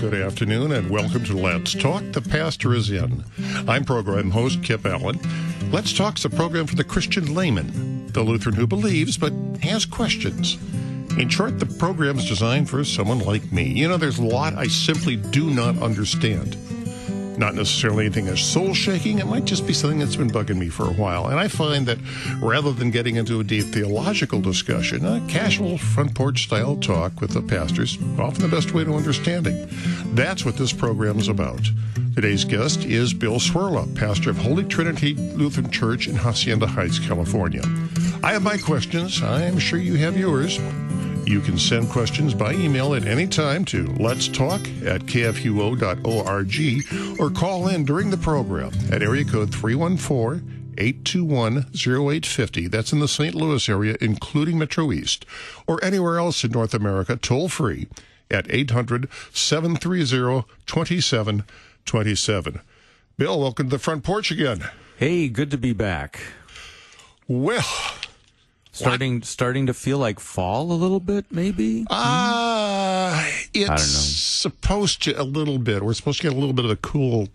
good afternoon, and welcome to Let's Talk. The pastor is in. I'm program host Kip Allen. Let's Talk's a program for the Christian layman, the Lutheran who believes but has questions. In short, the program is designed for someone like me. You know, there's a lot I simply do not understand. Not necessarily anything that's soul shaking, it might just be something that's been bugging me for a while. And I find that rather than getting into a deep theological discussion, a casual front porch style talk with the pastors often the best way to understanding. That's what this program is about. Today's guest is Bill Cwirla, pastor of Holy Trinity Lutheran Church in Hacienda Heights, California. I have my questions. I am sure you have yours. You can send questions by email at any time to let's talk at kfuo.org or call in during the program at area code 314 821 0850. That's in the St. Louis area, including Metro East, or anywhere else in North America, toll free at 800 730 2727. Bill, welcome to the front porch again. Hey, good to be back. Well, Starting starting to feel like fall a little bit, maybe. Uh, it's supposed to a little bit. We're supposed to get a little bit of a cool,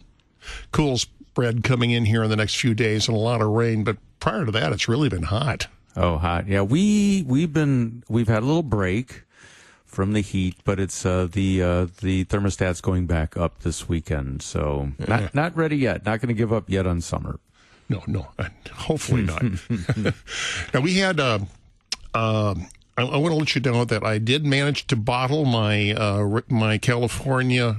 cool spread coming in here in the next few days and a lot of rain. But prior to that, it's really been hot. Oh, hot. Yeah, we we've been we've had a little break from the heat, but it's uh, the uh, the thermostat's going back up this weekend. So not not ready yet. Not going to give up yet on summer. No, no, uh, hopefully not. now we had. Uh, uh, I, I want to let you know that I did manage to bottle my uh, my California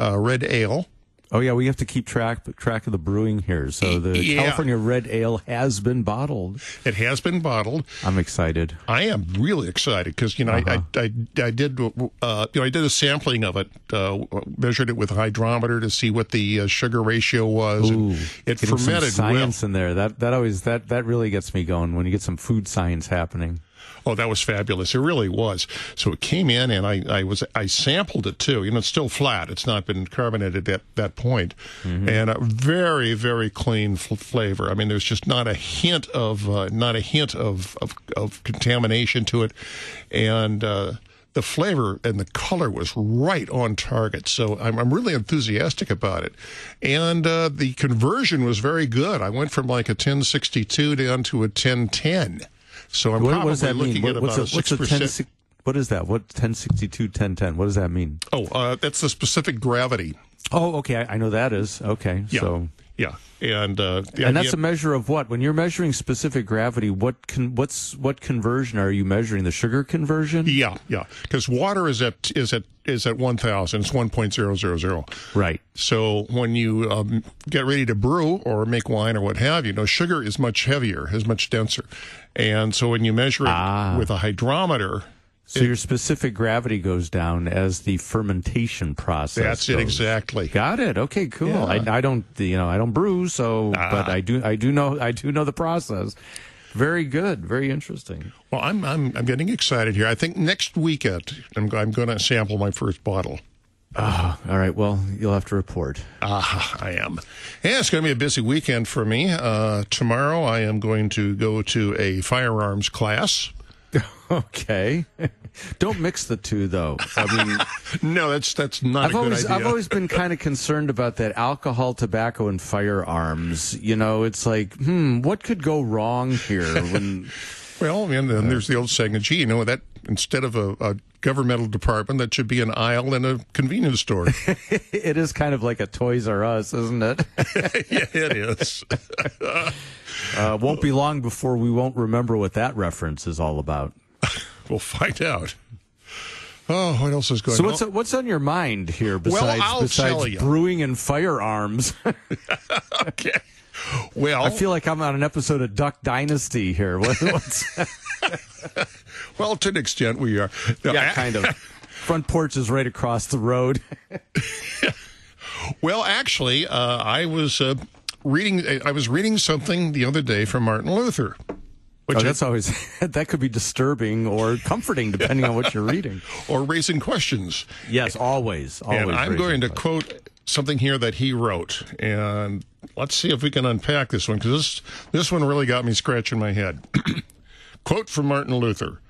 uh, red ale. Oh yeah, we have to keep track track of the brewing here. So the Yeah. California Red Ale has been bottled. It has been bottled. I'm excited. I am really excited because you know I, I, I I did uh, you know I did a sampling of it, uh, measured it with a hydrometer to see what the uh, sugar ratio was. Ooh, it getting some fermented well. science in there. That that always that that really gets me going when you get some food science happening. Oh, that was fabulous! It really was. So it came in, and I, I was I sampled it too. You know, it's still flat. It's not been carbonated at that point, and a very very clean f- flavor. I mean, there's just not a hint of uh, not a hint of, of of contamination to it, and. Uh, the flavor and the color was right on target. So I'm, I'm really enthusiastic about it. And uh, the conversion was very good. I went from like a 1062 down to a 1010. So I'm What, probably what does that looking mean? at What- about what's a a, what's a 10, percent. What is that? What 1062, 1010? What does that mean? Oh, uh, that's the specific gravity. Oh, okay. I, I know that is. Okay. Yeah, So, yeah, and uh, and that's a measure of what? When you're measuring specific gravity, what can what's what conversion are you measuring? The sugar conversion? yeah, yeah, because water is at is at is at one thousand. It's one point zero zero zero. Right. So when you um, get ready to brew or make wine or what have you, no sugar is much heavier, is much denser, and so when you measure it Ah. with a hydrometer, So your specific gravity goes down as the fermentation process. that's it exactly. Got it. Okay, cool. Yeah. I, I don't, you know, I don't brew, so, but I do, I do know, I do know the process. Very good. Very interesting. Well, I'm I'm I'm getting excited here. I think next weekend I'm I'm going to sample my first bottle. All right. Well, you'll have to report. Ah, I am. Yeah, it's going to be a busy weekend for me. Uh, tomorrow, I am going to go to a firearms class. Okay. Don't mix the two, though. I mean, No, that's that's not I've a good always idea. I've always been kind of concerned about that alcohol, tobacco, and firearms. You know, it's like, hmm, what could go wrong here? When well, and then there's the old saying, gee, you know, that instead of a, a governmental department, that should be an aisle in a convenience store. it is kind of like a Toys R Us, isn't it? yeah, it is. Uh, won't be long before we won't remember what that reference is all about. we'll find out. Oh, what else is going So on? what's what's on your mind here besides I'll besides brewing and firearms? okay. Well, I feel like I'm on an episode of Duck Dynasty here. Well, to an extent, we are. No, yeah, kind of. Front porch is right across the road. Well, actually, uh, I was uh, reading. I was reading something the other day from Martin Luther, which Oh, I- that's always that could be disturbing or comforting depending on what you're reading. or raising questions. Yes, always, always. and I'm going to questions. quote something here that he wrote, and let's see if we can unpack this one because this this one really got me scratching my head. quote from Martin Luther: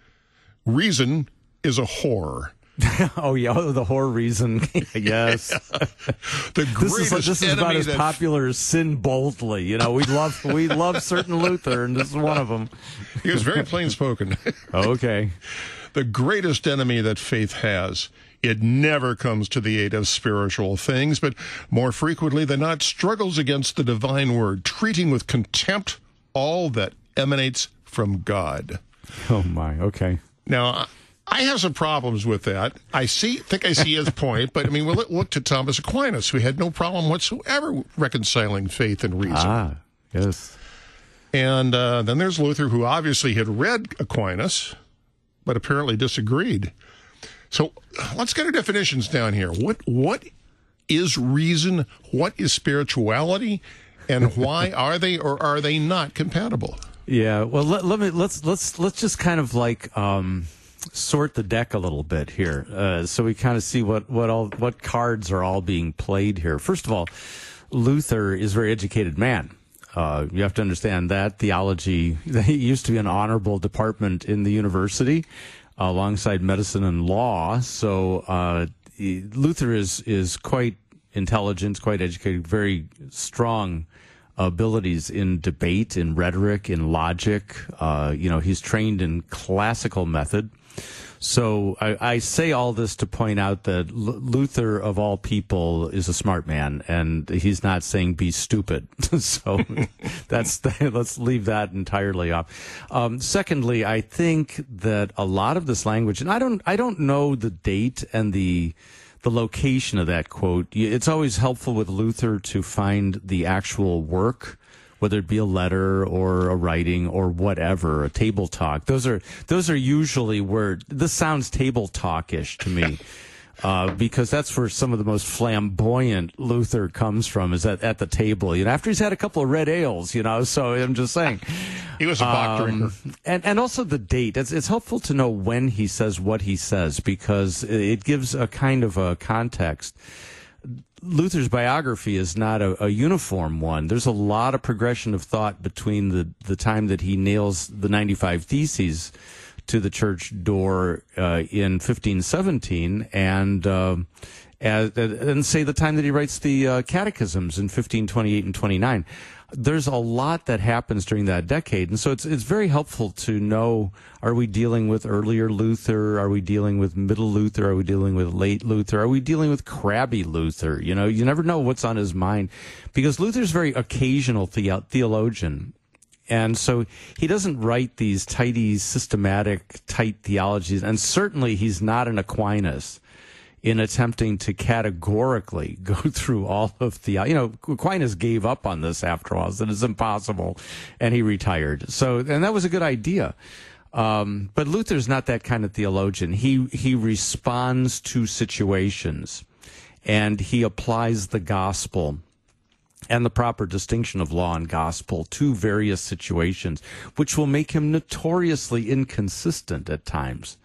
"Reason is a whore. oh yeah, oh, the whore reason. yes, the this is, this is about as that popular as sin boldly. You know, we love we love certain Luther, and this is one of them. he was very plain spoken. Okay, the greatest enemy that faith has. It never comes to the aid of spiritual things, but more frequently than not struggles against the divine word, treating with contempt all that emanates from God. oh my, okay. Now, I have some problems with that. I see, think I see his point, but I mean, we'll look to Thomas Aquinas, who had no problem whatsoever reconciling faith and reason. Ah, yes. And uh, then there's Luther, who obviously had read Aquinas, but apparently disagreed. So let's get our definitions down here. What what is reason? What is spirituality? And why are they or are they not compatible? Yeah. Well, let, let me let's let's let's just kind of like um, sort the deck a little bit here, uh, so we kind of see what what all what cards are all being played here. First of all, Luther is a very educated man. Uh, you have to understand that theology. He used to be an honorable department in the university, uh, alongside medicine and law. So uh, Luther is is quite intelligent, quite educated, very strong abilities in debate, in rhetoric, in logic. Uh, you know, he's trained in classical method. So I, I say all this to point out that L- Luther, of all people, is a smart man, and he's not saying be stupid. so that's let's leave that entirely off. Um, secondly, I think that a lot of this language, and I don't, I don't know the date and the the location of that quote. It's always helpful with Luther to find the actual work whether it be a letter or a writing or whatever, a table talk. Those are those are usually where this sounds table talkish to me. Uh, because that's where some of the most flamboyant Luther comes from is at, at the table. You know, after he's had a couple of red ales, you know. So I'm just saying, He was a Bach Um, drinker. and and also the date. It's it's helpful to know when he says what he says because it gives a kind of a context. Luther's biography is not a, a uniform one. There's a lot of progression of thought between the, the time that he nails the 95 Theses to the church door uh, in 1517 and uh, as, and say the time that he writes the uh, catechisms in 1528 and 29 there's a lot that happens during that decade. And so it's it's very helpful to know are we dealing with earlier Luther? Are we dealing with middle Luther? Are we dealing with late Luther? Are we dealing with crabby Luther? You know you never know what's on his mind. Because Luther's very occasional the- theologian. And so he doesn't write these tidy, systematic, tight theologies. And certainly he's not an Aquinas in attempting to categorically go through all of the, you know, Aquinas gave up on this after all, it's impossible, and he retired. So, and that was a good idea. Um, but Luther's not that kind of theologian. He, he responds to situations and he applies the gospel and the proper distinction of law and gospel to various situations, which will make him notoriously inconsistent at times.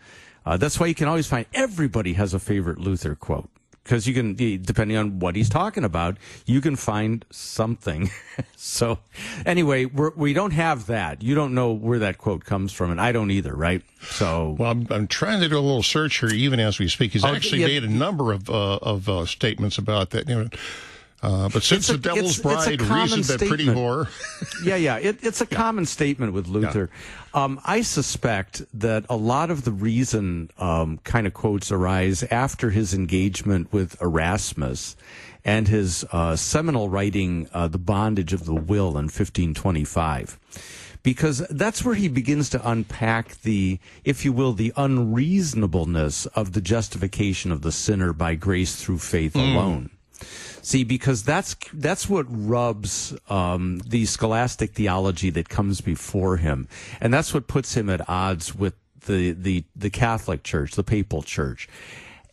Uh, that's why you can always find everybody has a favorite Luther quote. Because you can, depending on what he's talking about, you can find something. so, anyway, we're, we don't have that. You don't know where that quote comes from, and I don't either, right? So, Well, I'm, I'm trying to do a little search here, even as we speak. He's Oh, actually yeah. made a number of uh, of uh, statements about that. You know, uh, but since a- the devil's it's- it's bride common reasoned that pretty statement. whore, yeah, yeah. It, it's a common statement with Luther. Um, I suspect that a lot of the reason um, kind of quotes arise after his engagement with Erasmus and his uh, seminal writing, uh, The Bondage of the Will in 1525. Because that's where he begins to unpack the, if you will, the unreasonableness of the justification of the sinner by grace through faith alone. See, because that's that's what rubs um, the scholastic theology that comes before him, and that's what puts him at odds with the the the Catholic Church, the Papal Church,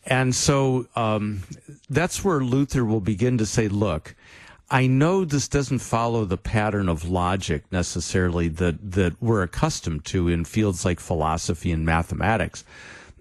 and so um, that's where Luther will begin to say, "Look, I know this doesn't follow the pattern of logic necessarily that that we're accustomed to in fields like philosophy and mathematics."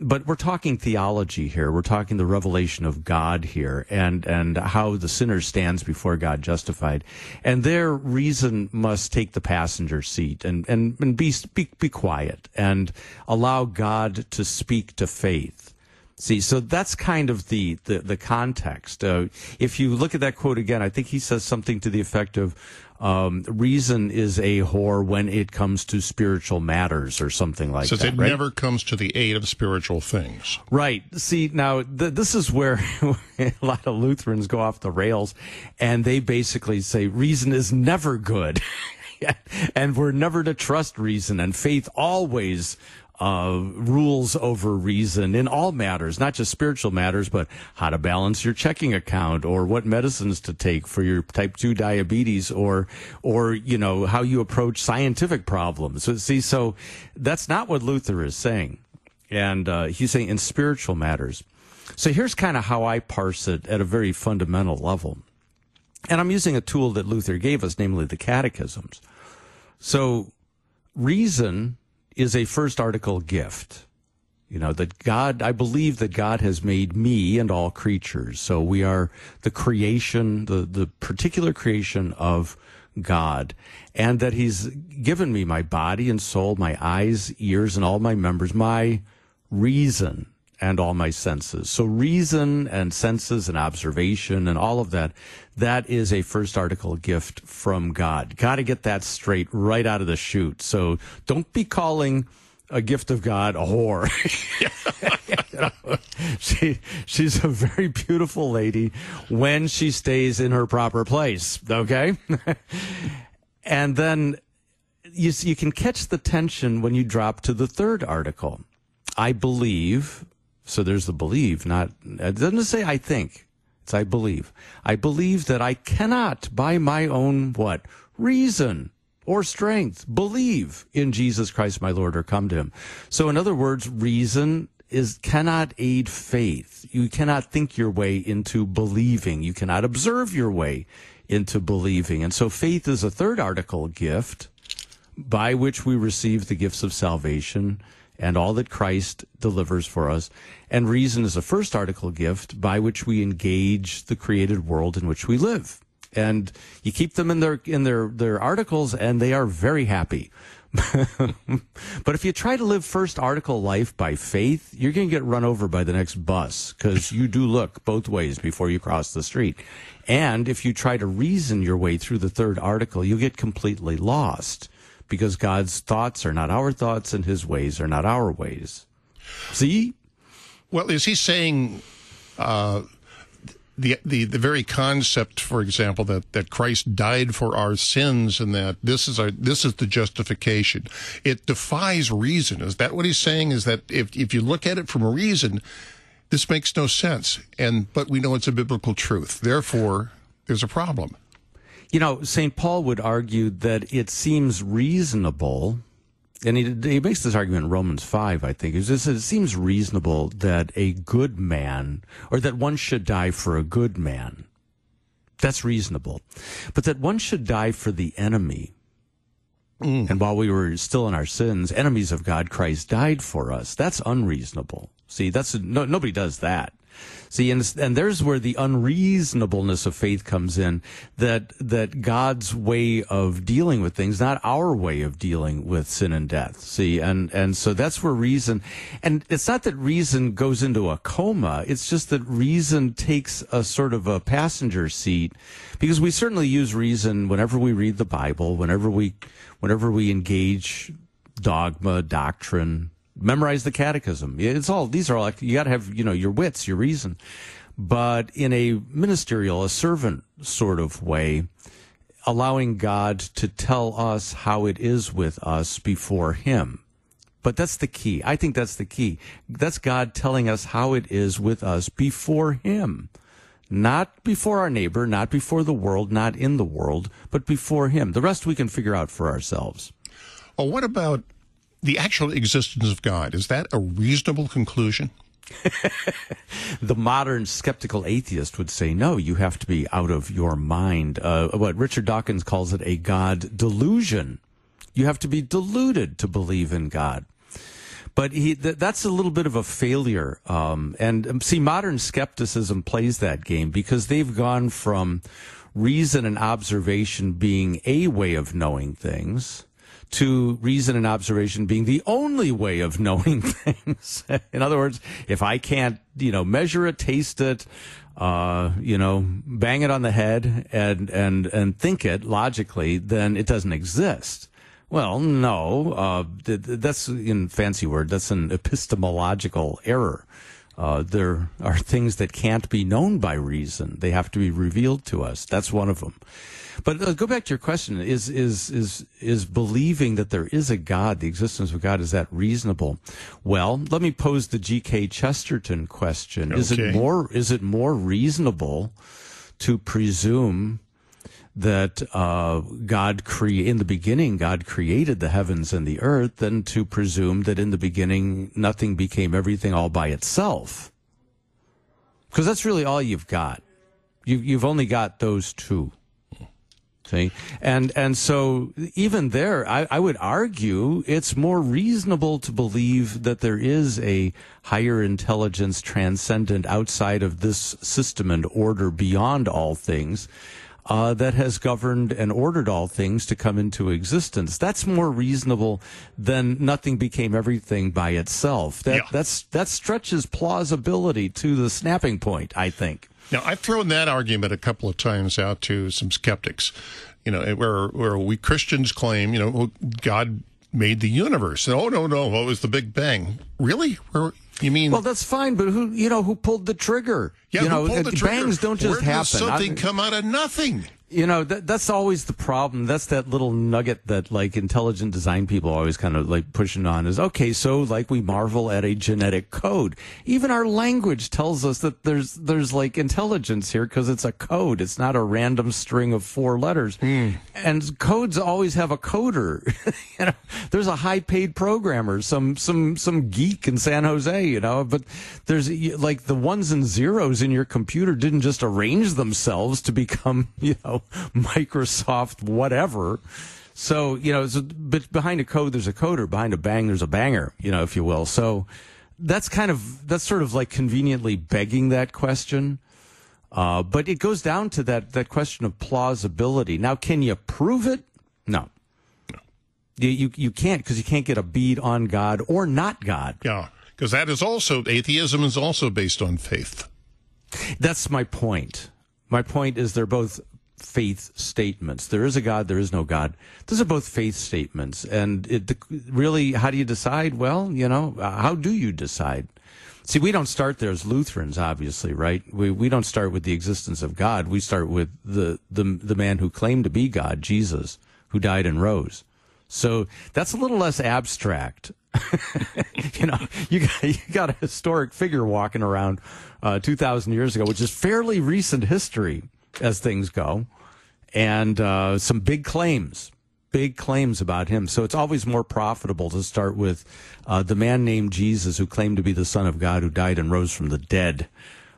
But we're talking theology here. We're talking the revelation of God here and, and how the sinner stands before God justified. And their reason must take the passenger seat and, and, and be, be, be quiet and allow God to speak to faith. See, so that's kind of the the, the context. Uh, if you look at that quote again, I think he says something to the effect of, um, "Reason is a whore when it comes to spiritual matters," or something like Says that. it right? never comes to the aid of spiritual things. Right. See, now th- this is where a lot of Lutherans go off the rails, and they basically say reason is never good, and we're never to trust reason, and faith always uh, rules over reason in all matters, not just spiritual matters, but how to balance your checking account, or what medicines to take for your type two diabetes, or or you know how you approach scientific problems. See, so that's not what Luther is saying and uh, he's saying in spiritual matters. So here's kind of how I parse it at a very fundamental level. And I'm using a tool that Luther gave us, namely the catechisms. So reason is a first article gift. You know, that God, I believe that God has made me and all creatures. So we are the creation, the, the particular creation of God, and that He's given me my body and soul, my eyes, ears, and all my members, my reason and all my senses. So reason and senses and observation and all of that, that is a first article gift from God. Got to get that straight right out of the chute. So don't be calling a gift of God a whore. She she's a very beautiful lady when she stays in her proper place. Okay, and then you you can catch the tension when you drop to the third article. I believe. So there's the believe, not it doesn't say I think. It's I believe. I believe that I cannot by my own what reason or strength believe in Jesus Christ my Lord or come to him. So in other words, reason is cannot aid faith. You cannot think your way into believing. You cannot observe your way into believing. And so faith is a third article gift by which we receive the gifts of salvation and all that Christ delivers for us. And reason is a first article gift by which we engage the created world in which we live. And you keep them in their in their their articles and they are very happy. but if you try to live first article life by faith, you're going to get run over by the next bus because you do look both ways before you cross the street. And if you try to reason your way through the third article, you'll get completely lost because God's thoughts are not our thoughts and his ways are not our ways. See? Well, is he saying uh, the, the the very concept, for example, that, that Christ died for our sins and that this is our this is the justification? It defies reason. Is that what he's saying? Is that if if you look at it from a reason, this makes no sense. And but we know it's a biblical truth. Therefore, there's a problem. You know, St. Paul would argue that it seems reasonable, and he, he makes this argument in Romans 5, I think. He says it seems reasonable that a good man, or that one should die for a good man. That's reasonable. But that one should die for the enemy. Mm. And while we were still in our sins, enemies of God, Christ died for us. That's unreasonable. See, that's no, nobody does that. See, and, and there's where the unreasonableness of faith comes in. That that God's way of dealing with things, not our way of dealing with sin and death. See, and and so that's where reason, and it's not that reason goes into a coma. It's just that reason takes a sort of a passenger seat, because we certainly use reason whenever we read the Bible, whenever we whenever we engage dogma, doctrine, memorize the catechism. It's all these are all you got to have you know your wits, your reason, but in a ministerial, a servant sort of way, allowing God to tell us how it is with us before Him. But that's the key. I think that's the key. That's God telling us how it is with us before Him. Not before our neighbor, not before the world, not in the world, but before Him. The rest we can figure out for ourselves. Well, what about the actual existence of God? Is that a reasonable conclusion? the modern skeptical atheist would say, no, you have to be out of your mind. Uh, what Richard Dawkins calls it a God delusion. You have to be deluded to believe in God. But he, th- that's a little bit of a failure. Um, and um, see, modern skepticism plays that game because they've gone from reason and observation being a way of knowing things to reason and observation being the only way of knowing things. In other words, if I can't, you know, measure it, taste it, uh, you know, bang it on the head and, and, and think it logically, then it doesn't exist. Well, no, uh, that's in fancy word. That's an epistemological error. Uh, there are things that can't be known by reason. They have to be revealed to us. That's one of them. But uh, go back to your question: is is is is believing that there is a God, the existence of God, is that reasonable? Well, let me pose the G.K. Chesterton question: okay. Is it more is it more reasonable to presume that uh, God cre- in the beginning God created the heavens and the earth than to presume that in the beginning nothing became everything all by itself? Because that's really all you've got. You, you've only got those two. See, and and so even there, I, I would argue it's more reasonable to believe that there is a higher intelligence transcendent outside of this system and order beyond all things. Uh, that has governed and ordered all things to come into existence. That's more reasonable than nothing became everything by itself. That yeah. that's that stretches plausibility to the snapping point. I think. Now, I've thrown that argument a couple of times out to some skeptics, you know, where, where we Christians claim, you know, oh, God made the universe. And, oh, no, no, what was the Big Bang? Really? Where, you mean? Well, that's fine, but who, you know, who pulled the trigger? Yeah, you know, pulled uh, the trigger? bangs don't just Where happen. Something I, come out of nothing? You know that, that's always the problem. That's that little nugget that like intelligent design people always kind of like pushing on is okay so like we marvel at a genetic code. Even our language tells us that there's there's like intelligence here because it's a code. It's not a random string of four letters. Mm. and codes always have a coder. You know there's a high paid programmer some some some geek in san jose you know but there's like the ones and zeros in your computer didn't just arrange themselves to become you know Microsoft, whatever. So, you know, but behind a code, there's a coder. Behind a bang, there's a banger, you know, if you will. So that's kind of, that's sort of like conveniently begging that question. Uh, but it goes down to that, that question of plausibility. Now, can you prove it? No. no. You, you, you can't because you can't get a bead on God or not God. Yeah. Because that is also, atheism is also based on faith. That's my point. My point is they're both faith statements. There is a God, there is no God. Those are both faith statements. And it, really, how do you decide? Well, you know, how do you decide? See, we don't start there as Lutherans, obviously, right? We, we don't start with the existence of God. We start with the, the, the man who claimed to be God, Jesus, who died and rose. So that's a little less abstract. you know, you got, you got a historic figure walking around uh, 2,000 years ago, which is fairly recent history as things go, and uh, some big claims, big claims about him. So it's always more profitable to start with uh, the man named Jesus who claimed to be the Son of God who died and rose from the dead.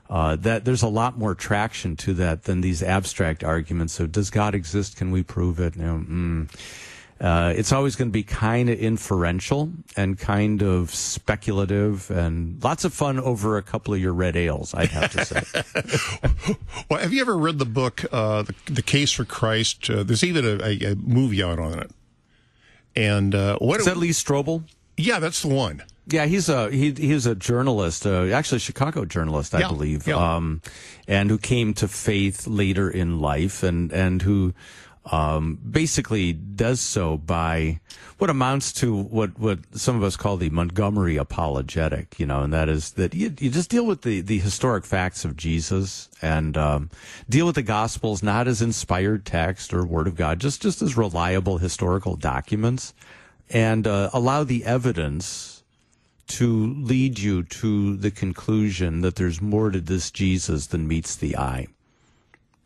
Uh, that there's a lot more traction to that than these abstract arguments. So does God exist? Can we prove it? You know, mm uh, it's always going to be kind of inferential and kind of speculative and lots of fun over a couple of your red ales, I'd have to say. well, have you ever read the book, uh, the, the, Case for Christ? Uh, there's even a, a, a, movie out on it. And uh, what is that? Lee Strobel? Yeah, that's the one. Yeah, he's a he, he's a journalist, uh, actually a Chicago journalist, I yeah, believe, yeah. um, and who came to faith later in life, and and who um, basically does so by what amounts to what, what some of us call the Montgomery apologetic, you know, and that is that you, you just deal with the, the historic facts of Jesus and um, deal with the Gospels not as inspired text or Word of God, just, just as reliable historical documents, and uh, allow the evidence to lead you to the conclusion that there's more to this Jesus than meets the eye.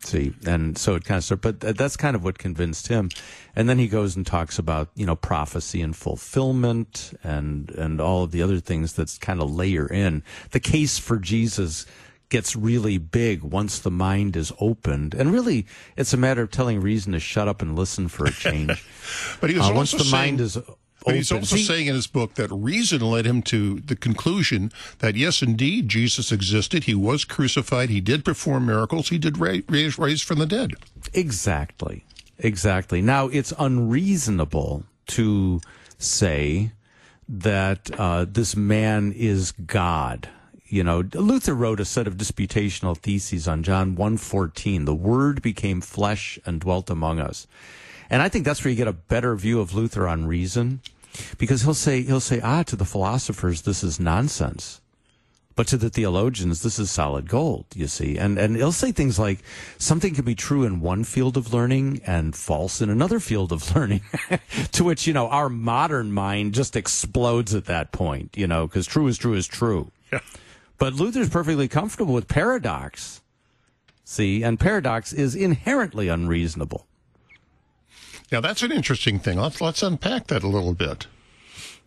See, and so it kind of started, but that's kind of what convinced him. And then he goes and talks about, you know, prophecy and fulfillment and, and all of the other things that's kind of layer in. The case for Jesus gets really big once the mind is opened. And really, it's a matter of telling reason to shut up and listen for a change. but he was uh, once the saying, mind is but he's also saying in his book that reason led him to the conclusion that yes, indeed, Jesus existed. He was crucified. He did perform miracles. He did raise, raise from the dead. Exactly. Exactly. Now, it's unreasonable to say that uh, this man is God. You know, Luther wrote a set of disputational theses on John 1.14. The Word became flesh and dwelt among us. And I think that's where you get a better view of Luther on reason, because he'll say he'll say, ah, to the philosophers, this is nonsense. But to the theologians, this is solid gold, you see. And, and he'll say things like something can be true in one field of learning and false in another field of learning, to which, you know, our modern mind just explodes at that point, you know, because true is true is true. Yeah. But Luther's perfectly comfortable with paradox, see, and paradox is inherently unreasonable. Now, that's an interesting thing. Let's, let's unpack that a little bit.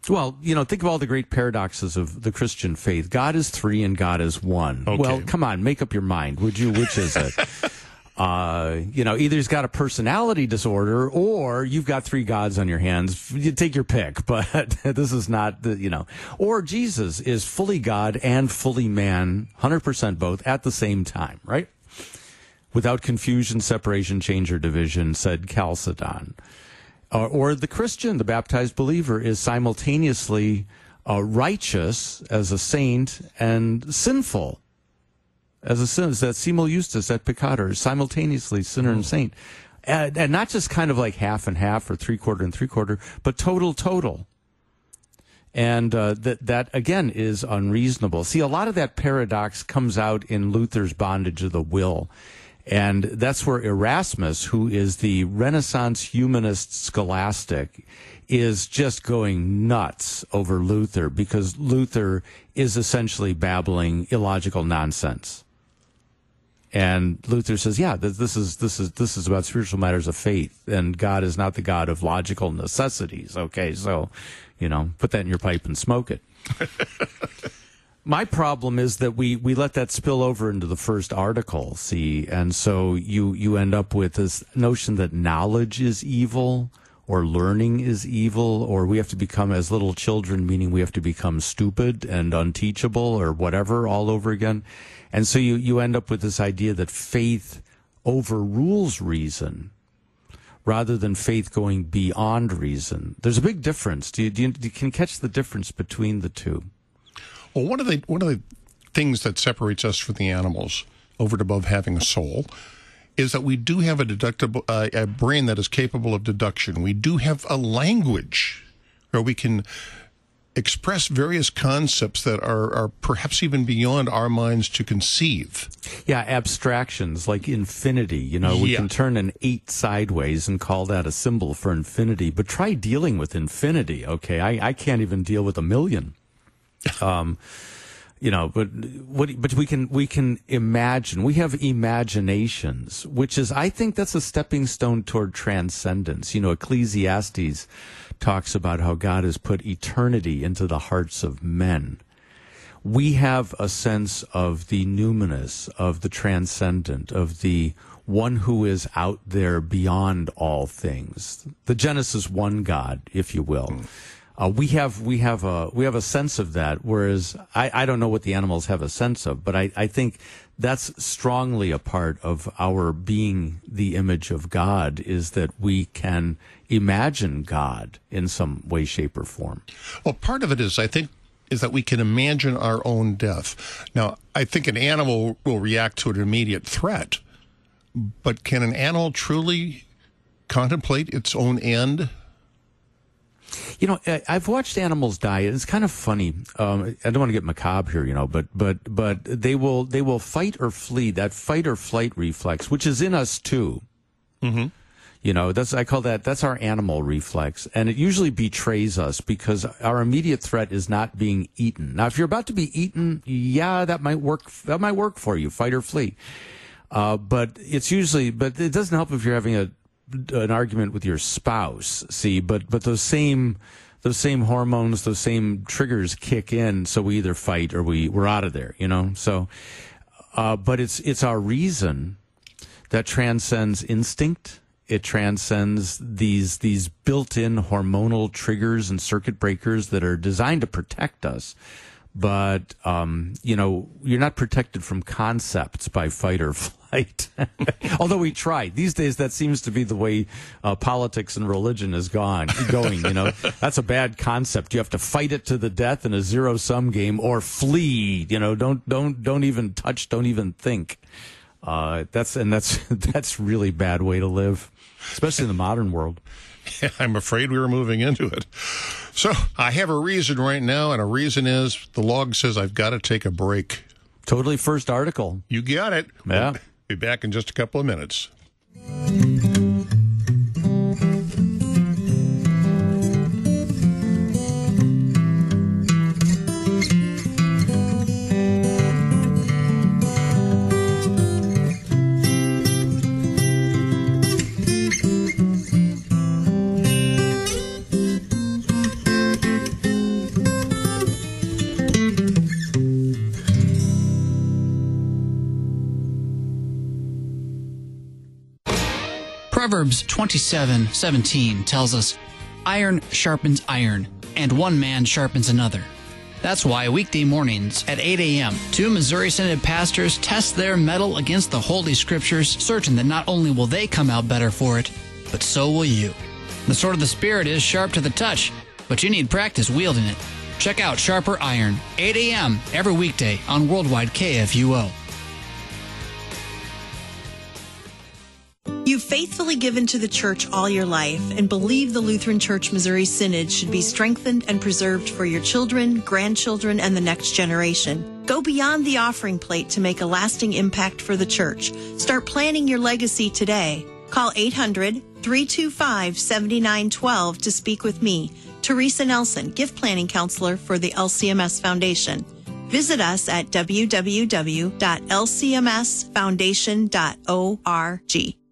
Well, you know, think of all the great paradoxes of the Christian faith. God is three and God is one. Okay. Well, come on, make up your mind. Would you? Which is it? uh, you know, either he's got a personality disorder or you've got three gods on your hands. You take your pick, but this is not the, you know, or Jesus is fully God and fully man, 100% both at the same time, right? Without confusion, separation, change, or division, said Chalcedon or, or the Christian, the baptized believer, is simultaneously uh, righteous as a saint and sinful as a sin. That simul justus that peccator, simultaneously sinner and saint. And, and not just kind of like half and half or three quarter and three quarter, but total, total. And uh, that that again is unreasonable. See, a lot of that paradox comes out in Luther's bondage of the will, and that's where Erasmus, who is the Renaissance humanist scholastic, is just going nuts over Luther because Luther is essentially babbling illogical nonsense. And Luther says, "Yeah, this is this is this is about spiritual matters of faith, and God is not the God of logical necessities." Okay, so, you know, put that in your pipe and smoke it. my problem is that we, we let that spill over into the first article, see, and so you you end up with this notion that knowledge is evil or learning is evil or we have to become as little children, meaning we have to become stupid and unteachable or whatever all over again. And so you, you end up with this idea that faith overrules reason rather than faith going beyond reason. There's a big difference. Do you, do you, do you can catch the difference between the two? Well, one of the one of the things that separates us from the animals, over and above having a soul, is that we do have a deductible uh, a brain that is capable of deduction. We do have a language where we can express various concepts that are, are perhaps even beyond our minds to conceive. Yeah, abstractions like infinity. You know, we yeah. can turn an eight sideways and call that a symbol for infinity. But try dealing with infinity. Okay, I, I can't even deal with a million. Um, you know, but what, but we can, we can imagine, we have imaginations, which is, I think that's a stepping stone toward transcendence. You know, Ecclesiastes talks about how God has put eternity into the hearts of men. We have a sense of the numinous, of the transcendent, of the one who is out there beyond all things. The Genesis one God, if you will. Mm uh, we have we have a we have a sense of that, whereas I, I don't know what the animals have a sense of, but I, I think that's strongly a part of our being the image of God is that we can imagine God in some way, shape, or form. Well, part of it is I think is that we can imagine our own death. Now, I think an animal will react to an immediate threat, but can an animal truly contemplate its own end? You know, I've watched animals die. It's kind of funny. Um, I don't want to get macabre here, you know, but but but they will they will fight or flee. That fight or flight reflex, which is in us too. Mm-hmm. You know, that's I call that that's our animal reflex, and it usually betrays us because our immediate threat is not being eaten. Now, if you're about to be eaten, yeah, that might work. That might work for you, fight or flee. Uh, but it's usually, but it doesn't help if you're having a an argument with your spouse. See, but but those same those same hormones, those same triggers kick in, so we either fight or we we're out of there. You know, so. Uh, but it's it's our reason that transcends instinct. It transcends these these built-in hormonal triggers and circuit breakers that are designed to protect us. But um, you know you're not protected from concepts by fight or flight. Although we try these days, that seems to be the way uh, politics and religion is gone going. You know, that's a bad concept. You have to fight it to the death in a zero sum game or flee. You know, don't don't don't even touch, don't even think. Uh, that's and that's that's really bad way to live, especially in the modern world. Yeah, I'm afraid we were moving into it. So I have a reason right now, and a reason is the log says I've got to take a break. Totally first article. You got it. Yeah. We'll be back in just a couple of minutes. Proverbs 27 17 tells us, Iron sharpens iron, and one man sharpens another. That's why weekday mornings at 8 a.m., two Missouri Synod pastors test their mettle against the Holy Scriptures, certain that not only will they come out better for it, but so will you. The sword of the Spirit is sharp to the touch, but you need practice wielding it. Check out Sharper Iron, 8 a.m. every weekday on Worldwide KFUO. You've faithfully given to the church all your life and believe the Lutheran Church Missouri Synod should be strengthened and preserved for your children, grandchildren, and the next generation. Go beyond the offering plate to make a lasting impact for the church. Start planning your legacy today. Call 800 325 7912 to speak with me, Teresa Nelson, gift planning counselor for the LCMS Foundation. Visit us at www.lcmsfoundation.org.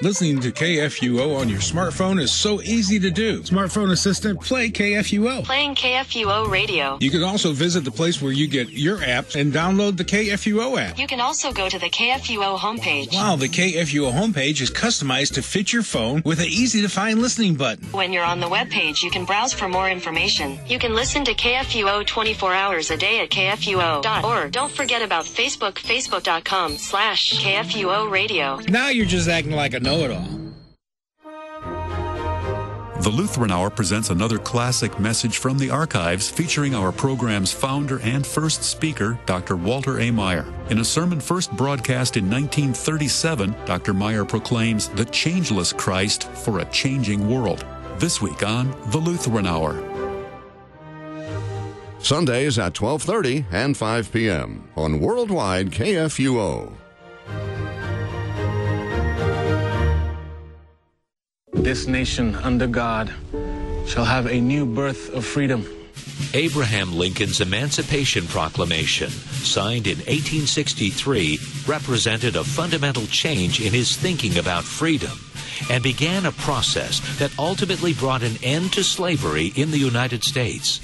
Listening to KFUO on your smartphone is so easy to do. Smartphone assistant, play KFUO. Playing KFUO radio. You can also visit the place where you get your apps and download the KFUO app. You can also go to the KFUO homepage. Wow, the KFUO homepage is customized to fit your phone with an easy to find listening button. When you're on the webpage, you can browse for more information. You can listen to KFUO 24 hours a day at KFUO.org. Don't forget about Facebook, facebook.com slash KFUO radio. Now you're just acting like a know it all. The Lutheran Hour presents another classic message from the archives featuring our program's founder and first speaker, Dr. Walter A. Maier. In a sermon first broadcast in 1937, Dr. Maier proclaims the changeless Christ for a changing world. This week on The Lutheran Hour. Sundays at 12:30 and 5 p.m. on Worldwide KFUO. This nation under God shall have a new birth of freedom. Abraham Lincoln's Emancipation Proclamation, signed in 1863, represented a fundamental change in his thinking about freedom and began a process that ultimately brought an end to slavery in the United States.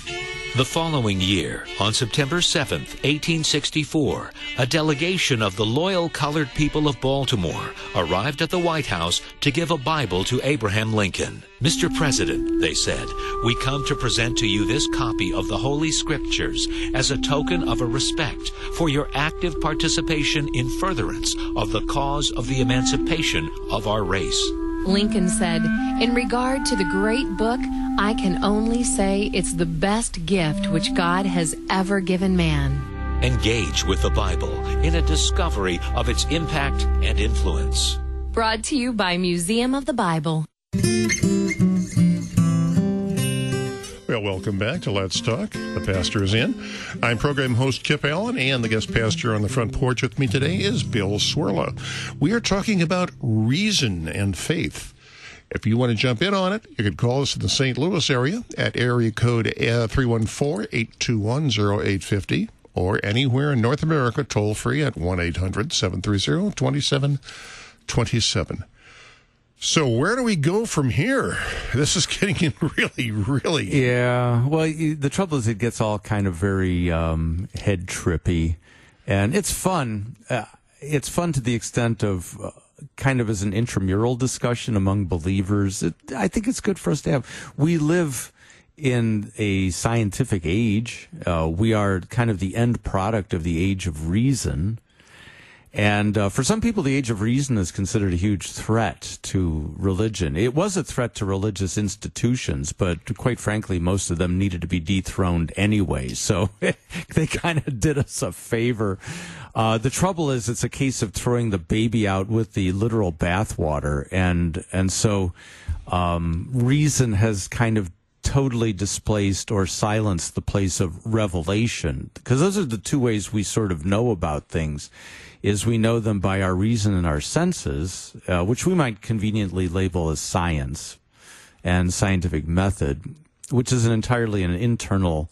The following year, on September 7, 1864, a delegation of the loyal colored people of Baltimore arrived at the White House to give a Bible to Abraham Lincoln. Mr. President, they said, we come to present to you this copy of the Holy Scriptures as a token of a respect for your active participation in furtherance of the cause of the emancipation of our race. Lincoln said, In regard to the great book, I can only say it's the best gift which God has ever given man. Engage with the Bible in a discovery of its impact and influence. Brought to you by Museum of the Bible. Well, welcome back to Let's Talk. The pastor is in. I'm program host Kip Allen, and the guest pastor on the front porch with me today is Bill Cwirla. We are talking about reason and faith. If you want to jump in on it, you can call us in the St. Louis area at area code uh, 314 821 0850 or anywhere in North America toll free at 1 800 730 2727. So where do we go from here? This is getting really, really. Yeah. Well, the trouble is, it gets all kind of very um, head trippy, and it's fun. Uh, it's fun to the extent of. Uh, kind of as an intramural discussion among believers. It, I think it's good for us to have. We live in a scientific age. Uh, we are kind of the end product of the age of reason. And uh, for some people, the age of reason is considered a huge threat to religion. It was a threat to religious institutions, but quite frankly, most of them needed to be dethroned anyway. So they kind of did us a favor. Uh, the trouble is, it's a case of throwing the baby out with the literal bathwater, and and so um, reason has kind of totally displaced or silenced the place of revelation because those are the two ways we sort of know about things is we know them by our reason and our senses, uh, which we might conveniently label as science and scientific method, which is an entirely an internal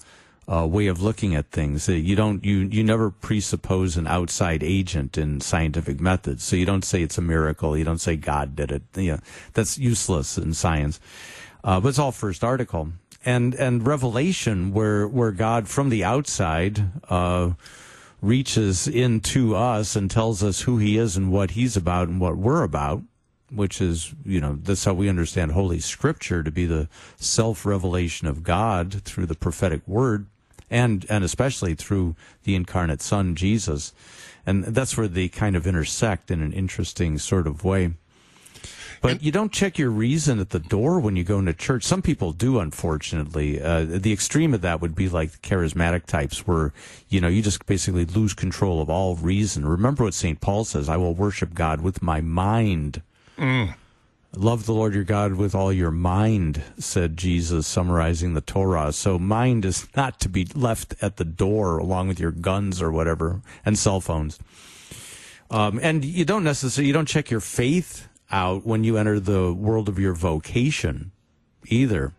uh, way of looking at things. Uh, you don't you you never presuppose an outside agent in scientific methods. So you don't say it's a miracle. You don't say God did it. You know, that's useless in science. Uh, but it's all first article and and revelation where where God from the outside uh, reaches into us and tells us who he is and what he's about and what we're about, which is, you know, that's how we understand Holy Scripture to be the self revelation of God through the prophetic word and, and especially through the incarnate Son, Jesus. And that's where they kind of intersect in an interesting sort of way. But you don't check your reason at the door when you go into church. Some people do, unfortunately. Uh, the extreme of that would be like the charismatic types, where you know you just basically lose control of all reason. Remember what Saint Paul says: "I will worship God with my mind." Mm. Love the Lord your God with all your mind, said Jesus, summarizing the Torah. So mind is not to be left at the door along with your guns or whatever and cell phones. Um, and you don't necessarily you don't check your faith out when you enter the world of your vocation either.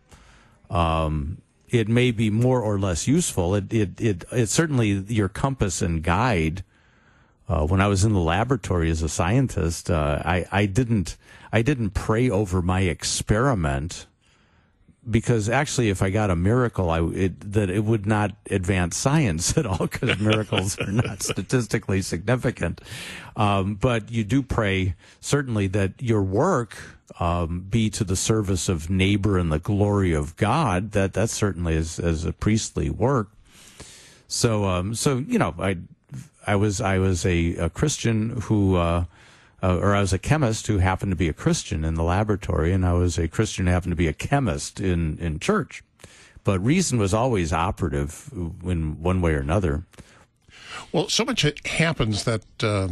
Um, it may be more or less useful. It, it, it, it's certainly your compass and guide. Uh, when I was in the laboratory as a scientist, uh, I, I didn't, I didn't pray over my experiment because actually, if I got a miracle, I it, that it would not advance science at all because miracles are not statistically significant. Um, but you do pray certainly that your work um, be to the service of neighbor and the glory of God. That that certainly is as a priestly work. So um, so you know I I was I was a, a Christian who. Uh, uh, or I was a chemist who happened to be a Christian in the laboratory, and I was a Christian who happened to be a chemist in, in church. But reason was always operative in one way or another. Well, so much happens that uh,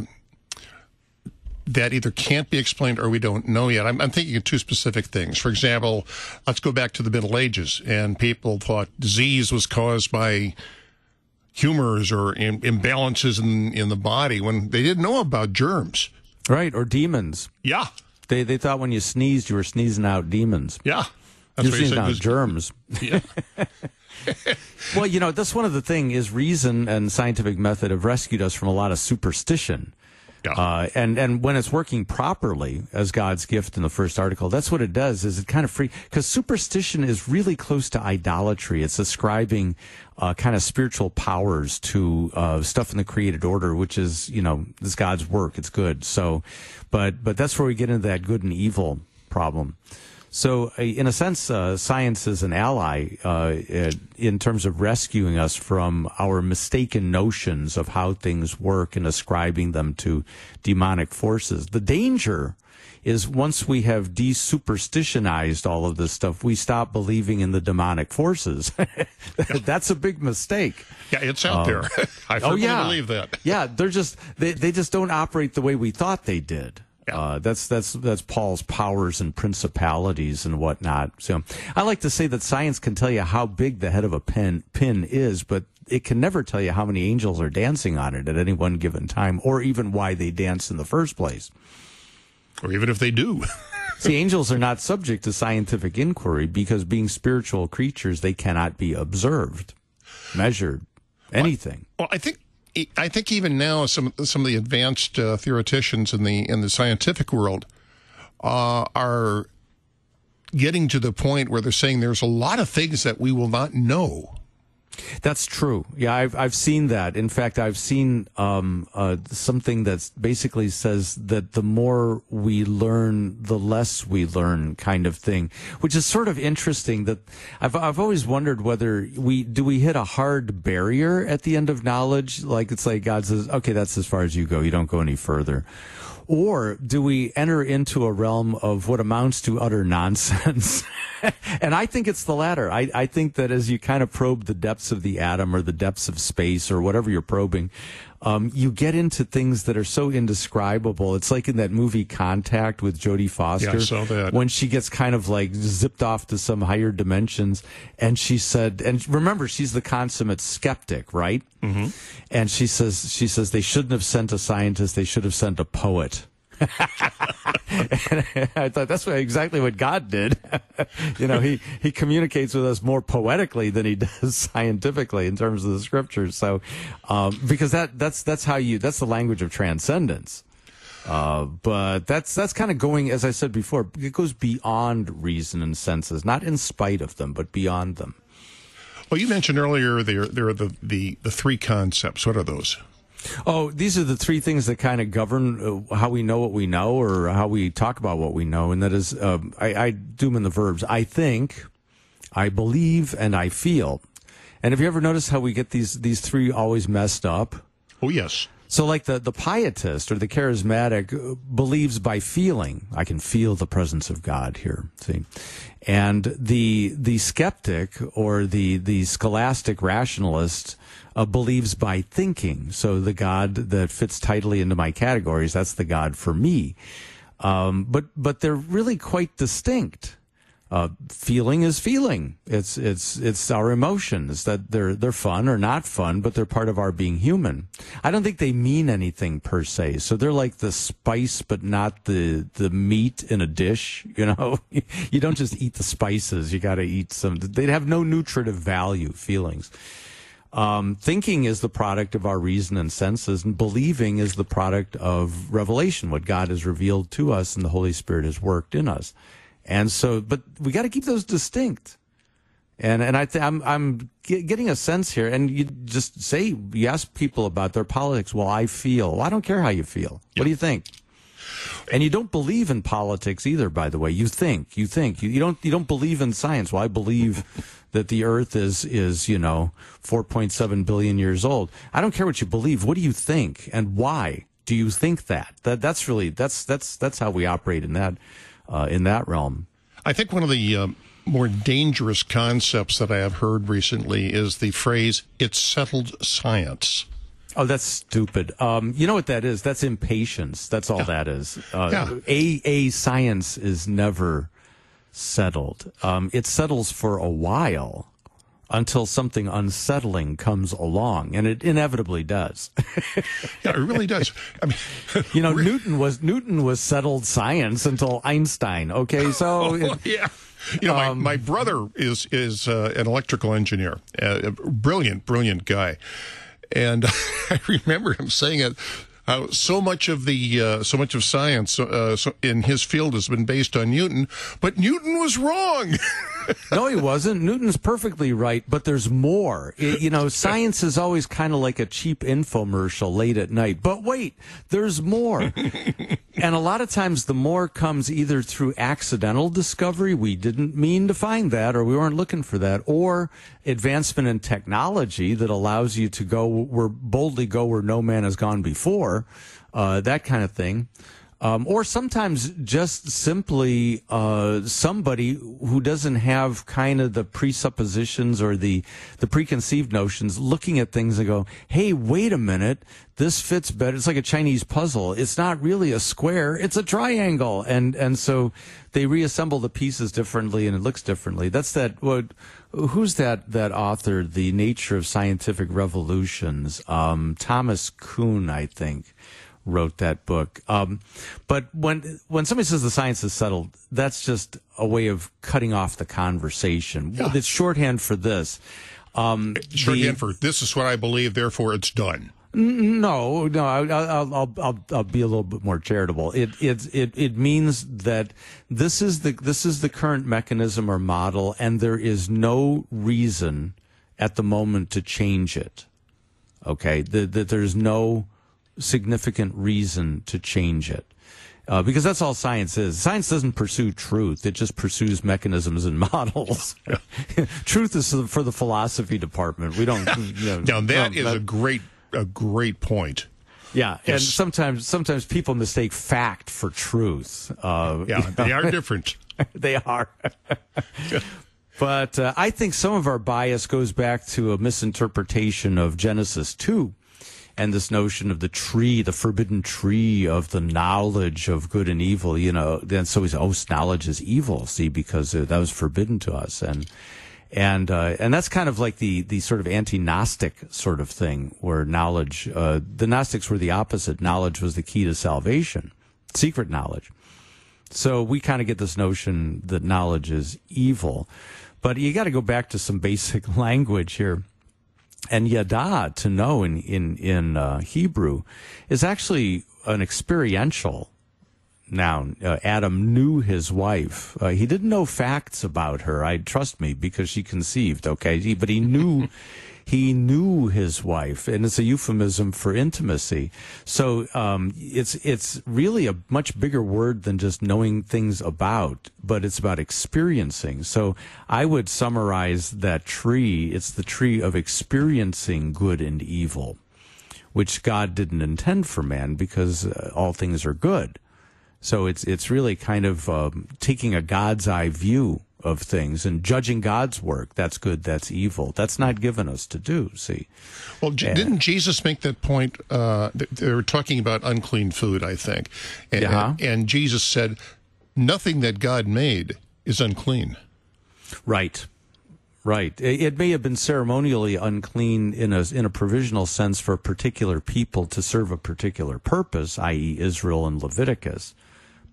that either can't be explained or we don't know yet. I'm, I'm, thinking of two specific things. For example, let's go back to the Middle Ages, and people thought disease was caused by humors or imbalances in in the body when they didn't know about germs. Right, or demons. Yeah. They they thought when you sneezed, you were sneezing out demons. Yeah. That's You're sneezing out germs. Yeah. well, you know, that's one of the things is reason and scientific method have rescued us from a lot of superstition. Yeah. Uh, and and when it's working properly as God's gift in the first article, that's what it does. Is it kind of free because superstition is really close to idolatry. It's ascribing uh, kind of spiritual powers to uh, stuff in the created order, which is you know is God's work. It's good. So, but but that's where we get into that good and evil problem. So, uh, in a sense, uh, science is an ally uh, in terms of rescuing us from our mistaken notions of how things work and ascribing them to demonic forces. The danger is once we have desuperstitionized all of this stuff, we stop believing in the demonic forces. That's a big mistake. Yeah, it's out um, there. I firmly oh, yeah. believe that. Yeah, they're just they, they just don't operate the way we thought they did. Yeah. Uh, that's that's that's Paul's powers and principalities and whatnot. So I like to say that science can tell you how big the head of a pin pin is, but it can never tell you how many angels are dancing on it at any one given time, or even why they dance in the first place. Or even if they do. See, angels are not subject to scientific inquiry because being spiritual creatures, they cannot be observed, measured, anything. Well, I think I think even now some some of the advanced uh, theoreticians in the in the scientific world uh, are getting to the point where they're saying there's a lot of things that we will not know That's true. Yeah, I've I've seen that. In fact, I've seen um, uh, something that basically says that the more we learn, the less we learn, kind of thing, which is sort of interesting. That I've I've always wondered whether we do we hit a hard barrier at the end of knowledge, like it's like God says, okay, that's as far as you go. You don't go any further. Or do we enter into a realm of what amounts to utter nonsense? and I think it's the latter. I, I, think that as you kind of probe the depths of the atom or the depths of space or whatever you're probing, um, you get into things that are so indescribable. It's like in that movie Contact with Jodie Foster. Yeah, I saw that. When she gets kind of like zipped off to some higher dimensions. And she said, and remember, she's the consummate skeptic, right? Mm-hmm. And she says, she says they shouldn't have sent a scientist. They should have sent a poet. I thought that's exactly what God did. you know, he, he communicates with us more poetically than he does scientifically in terms of the scriptures. So, um, because that, that's, that's how you, that's the language of transcendence. Uh, but that's, that's kind of going, as I said before, it goes beyond reason and senses, not in spite of them, but beyond them. Well, you mentioned earlier there, there are the, the, the three concepts. What are those? Oh, these are the three things that kind of govern uh, how we know what we know or how we talk about what we know. And that is, um, I, I do them in the verbs. I think, I believe, and I feel. And have you ever noticed how we get these, these three always messed up? Oh, yes. So, like the, the pietist or the charismatic uh, believes by feeling. I can feel the presence of God here. See, and the the skeptic or the the scholastic rationalist uh, believes by thinking. So the God that fits tightly into my categories, that's the God for me. Um, but but they're really quite distinct. Uh, feeling is feeling. It's it's it's our emotions that they're they're fun or not fun, but they're part of our being human. I don't think they mean anything per se. So they're like the spice, but not the the meat in a dish. You know, you don't just eat the spices. You got to eat some. They have no nutritive value. Feelings. Um, thinking is the product of our reason and senses, and believing is the product of revelation, what God has revealed to us and the Holy Spirit has worked in us. And so, but we got to keep those distinct. And and I th- I'm I'm getting a sense here, and you just say you ask people about their politics. Well, I feel. Well, I don't care how you feel. What do you think? And you don't believe in politics either, by the way. You think, you think, you, you don't, you don't believe in science. Well, I believe that the Earth is is you know 4.7 billion years old. I don't care what you believe. What do you think, and why do you think that? That that's really that's that's that's how we operate in that uh, in that realm. I think one of the uh, more dangerous concepts that I have heard recently is the phrase "it's settled science." Oh, that's stupid. Um, you know what that is? That's impatience. That's all yeah. that is. Uh, yeah. A a science is never settled. Um, it settles for a while until something unsettling comes along, and it inevitably does. yeah, it really does. I mean, you know, Newton was Newton was settled science until Einstein. Okay, so oh, yeah. You know, um, my, my brother is is uh, an electrical engineer, uh, a brilliant, brilliant guy, and I remember him saying it uh, so much of the uh, so much of science uh, so in his field has been based on Newton, but Newton was wrong. no, he wasn't. Newton's perfectly right, but there's more. It, you know, science is always kind of like a cheap infomercial late at night. But wait, there's more. and a lot of times the more comes either through accidental discovery, we didn't mean to find that or we weren't looking for that, or advancement in technology that allows you to go where boldly go where no man has gone before, uh, that kind of thing. Um, or sometimes just simply uh, somebody who doesn't have kind of the presuppositions or the the preconceived notions, looking at things and go, "Hey, wait a minute, this fits better." It's like a Chinese puzzle. It's not really a square; it's a triangle, and and so they reassemble the pieces differently, and it looks differently. That's that. What? Who's that? That author, "The Nature of Scientific Revolutions," um, Thomas Kuhn, I think wrote that book. Um, but when when somebody says the science is settled, that's just a way of cutting off the conversation. Yeah. It's shorthand for this. Um, shorthand the, for this is what I believe, therefore it's done. No, no, I, will I'll, I'll, I'll be a little bit more charitable. It, it, it, it means that this is the, this is the current mechanism or model, and there is no reason at the moment to change it. Okay, that, that there's no significant reason to change it. Uh, because that's all science is. Science doesn't pursue truth; it just pursues mechanisms and models. truth is for the philosophy department. We don't. You know, now that is a great, a great point. Yeah, yes. and sometimes sometimes people mistake fact for truth. Uh, yeah, they are different. they are. but uh, I think some of our bias goes back to a misinterpretation of Genesis two and this notion of the tree, the forbidden tree of the knowledge of good and evil, you know, then so say, oh, knowledge is evil, see, because uh, that was forbidden to us. And, and, uh, and that's kind of like the, the sort of anti-Gnostic sort of thing where knowledge, uh, the Gnostics were the opposite. Knowledge was the key to salvation, secret knowledge. So we kind of get this notion that knowledge is evil. But you got to go back to some basic language here and yada to know in in in uh, Hebrew is actually an experiential noun. Uh, Adam knew his wife. Uh, he didn't know facts about her. I trust me because she conceived. Okay, he, but he knew he knew his wife, and it's a euphemism for intimacy. So um, it's it's really a much bigger word than just knowing things about, but it's about experiencing. So I would summarize that tree. It's the tree of experiencing good and evil, which God didn't intend for man because uh, all things are good. So it's it's really kind of um, taking a God's eye view of things and judging God's work. That's good, that's evil. That's not given us to do, see. Well, and, didn't Jesus make that point? Uh, they were talking about unclean food, I think. And, and, and Jesus said, nothing that God made is unclean. Right. Right. It may have been ceremonially unclean in a in a provisional sense for a particular people to serve a particular purpose, i.e., Israel and Leviticus,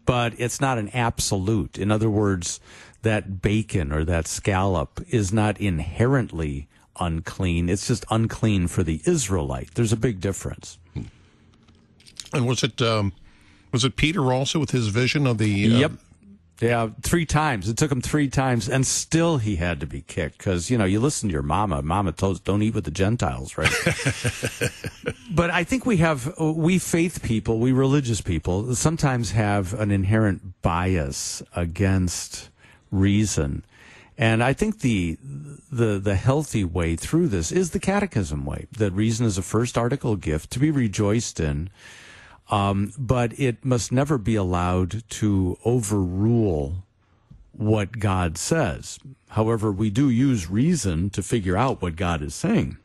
but it's not an absolute. In other words, that bacon or that scallop is not inherently unclean. It's just unclean for the Israelite. There's a big difference. And was it um, was it Peter also with his vision of the? Uh, yep. Yeah, three times. It took him three times, and still he had to be kicked because you know you listen to your mama. Mama told us don't eat with the Gentiles, right? but I think we have we faith people, we religious people, sometimes have an inherent bias against reason. And I think the the the healthy way through this is the catechism way. That reason is a first article gift to be rejoiced in, um, but it must never be allowed to overrule what God says. However, we do use reason to figure out what God is saying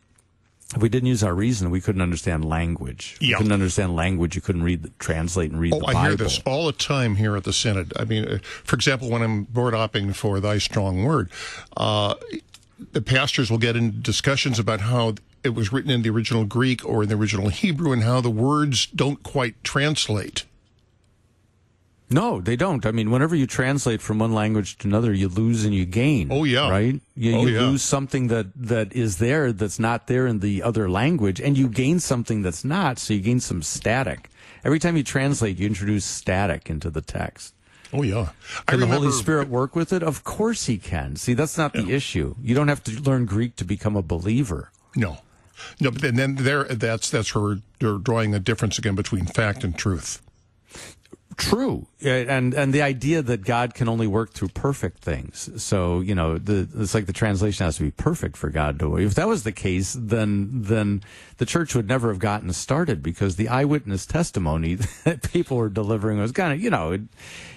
if we didn't use our reason, we couldn't understand language. Yeah. couldn't understand language. You couldn't read, translate, and read oh, the Bible. I hear this all the time here at the Synod. I mean, uh, for example, when I'm board opping for Thy Strong Word, uh, the pastors will get in discussions about how it was written in the original Greek or in the original Hebrew and how the words don't quite translate. No, they don't. I mean, whenever you translate from one language to another, you lose and you gain. Oh yeah, right. You, oh, you yeah. lose something that that is there that's not there in the other language, and you gain something that's not. So you gain some static. Every time you translate, you introduce static into the text. Oh yeah. Can the Holy Spirit work with it? Of course He can. See, that's not the issue. You don't have to learn Greek to become a believer. No. No, but then there, that's that's where we're drawing a difference again between fact and truth true. And and the idea that god can only work through perfect things. So you know the it's like the translation has to be perfect for god to if that was the case then then the church would never have gotten started because the eyewitness testimony that people were delivering was kind of you know it,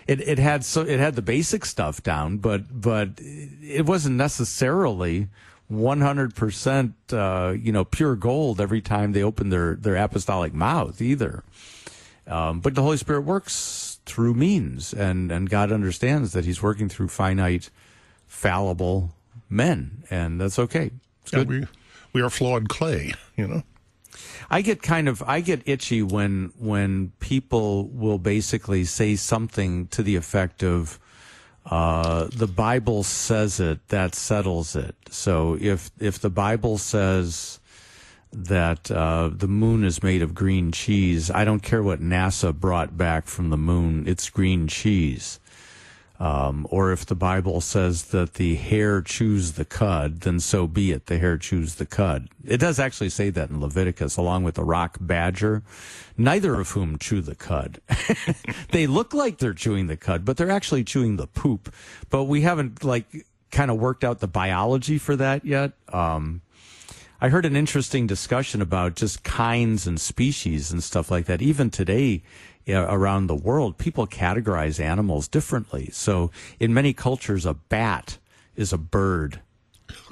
it it had so it had the basic stuff down but but it wasn't necessarily 100% uh, you know pure gold every time they opened their their apostolic mouth either um, but the Holy Spirit works through means, and, and God understands that He's working through finite, fallible men, and that's okay. It's good. we, we are flawed clay, you know. I get kind of I get itchy when when people will basically say something to the effect of uh, the Bible says it, that settles it. So if if the Bible says that uh, the moon is made of green cheese. I don't care what NASA brought back from the moon; it's green cheese. Um, or if the Bible says that the hare chews the cud, then so be it. The hare chews the cud. It does actually say that in Leviticus, along with the rock badger, neither of whom chew the cud. they look like they're chewing the cud, but they're actually chewing the poop. But we haven't like kind of worked out the biology for that yet. Um, I heard an interesting discussion about just kinds and species and stuff like that. Even today, around the world, people categorize animals differently. So in many cultures, a bat is a bird.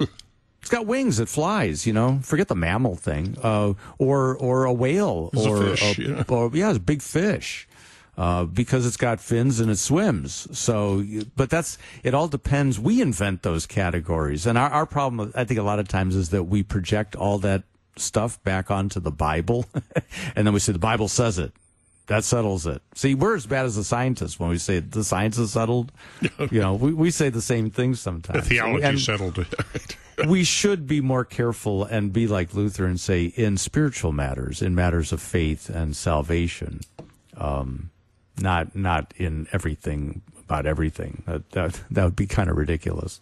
it's got wings. It flies. You know, forget the mammal thing. Uh, or or a whale it's or a fish, a, yeah. or yeah, it's a big fish. Uh, because it's got fins and it swims. So, but that's, it all depends. We invent those categories. And our, our problem, I think a lot of times is that we project all that stuff back onto the Bible. and then we say the Bible says it that settles it. See, we're as bad as the scientists when we say the science is settled. you know, we, we say the same things sometimes. The theology And settled it. we should be more careful and be like Luther and say in spiritual matters, in matters of faith and salvation, um, not not in everything about everything. That that, that would be kind of ridiculous.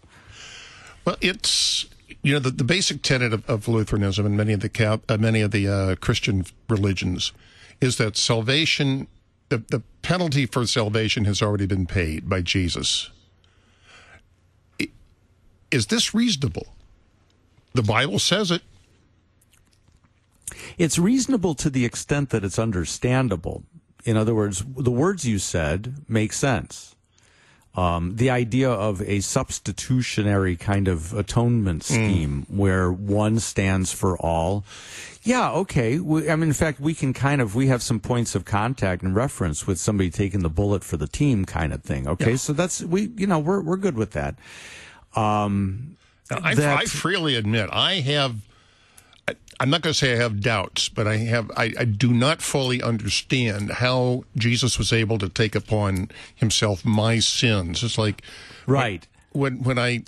Well, it's you know the, the basic tenet of, of Lutheranism and many of the Cap, uh, many of the uh, Christian religions is that salvation, the, the penalty for salvation has already been paid by Jesus. Is this reasonable? The Bible says it. It's reasonable to the extent that it's understandable. In other words, the words you said make sense. Um, the idea of a substitutionary kind of atonement scheme where one stands for all. Yeah, okay. We, I mean, in fact, we can kind of, we have some points of contact and reference with somebody taking the bullet for the team kind of thing. Okay. Yeah. So that's, we, you know, we're, we're good with that. Um, Now, I, that- I freely admit I have. I'm not going to say I have doubts, but I have. I, I do not fully understand how Jesus was able to take upon himself my sins. It's like right when when I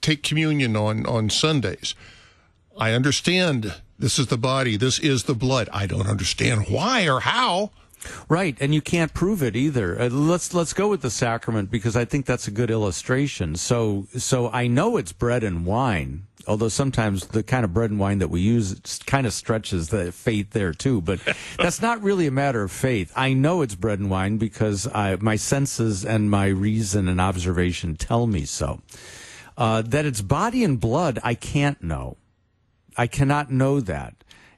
take communion on on Sundays. I understand this is the body, this is the blood. I don't understand why or how. Right, and you can't prove it either. Uh, let's let's go with the sacrament because I think that's a good illustration. So so I know it's bread and wine, although sometimes the kind of bread and wine that we use kind of stretches the faith there too. But that's not really a matter of faith. I know it's bread and wine because I, my senses and my reason and observation tell me so. Uh, that it's body and blood, I can't know. I cannot know that.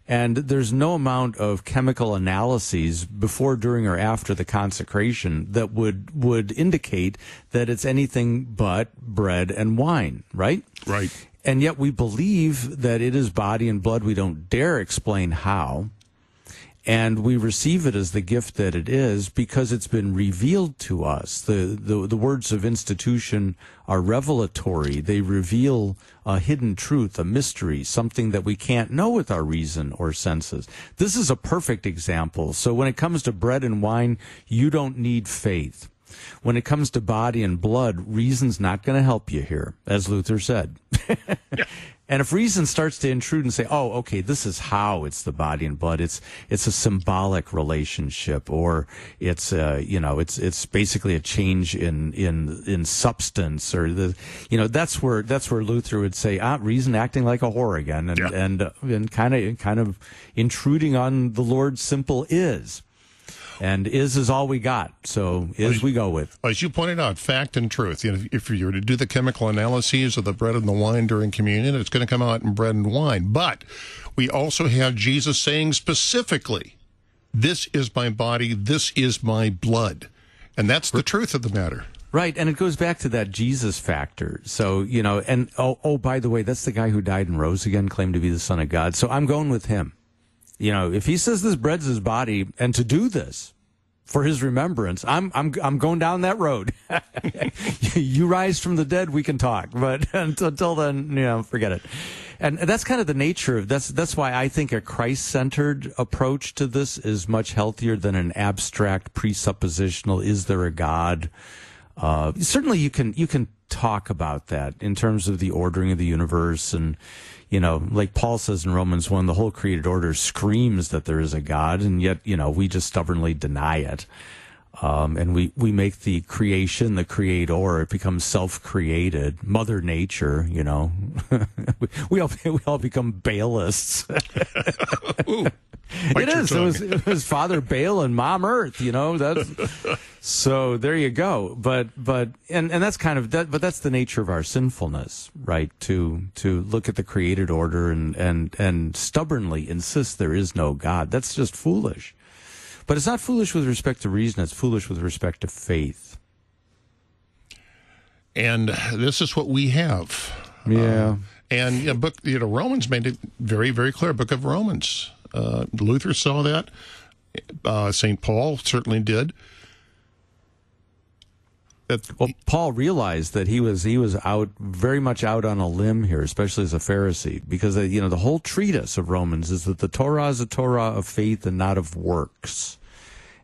And there's no amount of chemical analyses before, during, or after the consecration that would, would indicate that it's anything but bread and wine, right? Right. And yet we believe that it is body and blood. We don't dare explain how. And we receive it as the gift that it is because it's been revealed to us. The, the, the words of institution are revelatory. They reveal a hidden truth, a mystery, something that we can't know with our reason or senses. This is a perfect example. So when it comes to bread and wine, you don't need faith. When it comes to body and blood, reason's not going to help you here, as Luther said. And if reason starts to intrude and say, "Oh, okay, this is how it's the body and blood. It's it's a symbolic relationship, or it's uh, you know, it's it's basically a change in in in substance, or the you know, that's where that's where Luther would say, ah, reason acting like a whore again, and and uh, and kind of kind of intruding on the Lord's simple is." And is is all we got. So is we go with. As you pointed out, fact and truth. You know, if you were to do the chemical analyses of the bread and the wine during communion, it's going to come out in bread and wine. But we also have Jesus saying specifically, "This is my body. This is my blood," and that's the truth of the matter. Right, and it goes back to that Jesus factor. So, you know, and oh, oh, by the way, that's the guy who died and rose again, claimed to be the Son of God. So I'm going with him. You know, if he says this bread's his body, and to do this for his remembrance, I'm I'm I'm going down that road. you rise from the dead, we can talk, but until, then, you know, forget it. And that's kind of the nature of that's that's why I think a Christ-centered approach to this is much healthier than an abstract presuppositional. Is there a God? Uh, certainly, you can you can talk about that in terms of the ordering of the universe, and you know, like Paul says in Romans one, the whole created order screams that there is a God, and yet you know we just stubbornly deny it. Um, and we, we make the creation the creator. It becomes self-created. Mother Nature, you know, we, we all we all become Baalists. it is. It was, it was Father Baal and Mom Earth. You know that's. so there you go. But but and and that's kind of that. But that's the nature of our sinfulness, right? To to look at the created order and and and stubbornly insist there is no God. That's just foolish. But it's not foolish with respect to reason, it's foolish with respect to faith. And this is what we have. Yeah. Uh, and you know, book, you know, Romans made it very, very clear. Book of Romans. Uh, Luther saw that. Uh, St. Paul certainly did. Well, Paul realized that he was he was out very much out on a limb here, especially as a Pharisee, because uh, you know the whole treatise of Romans is that the Torah is a Torah of faith and not of works,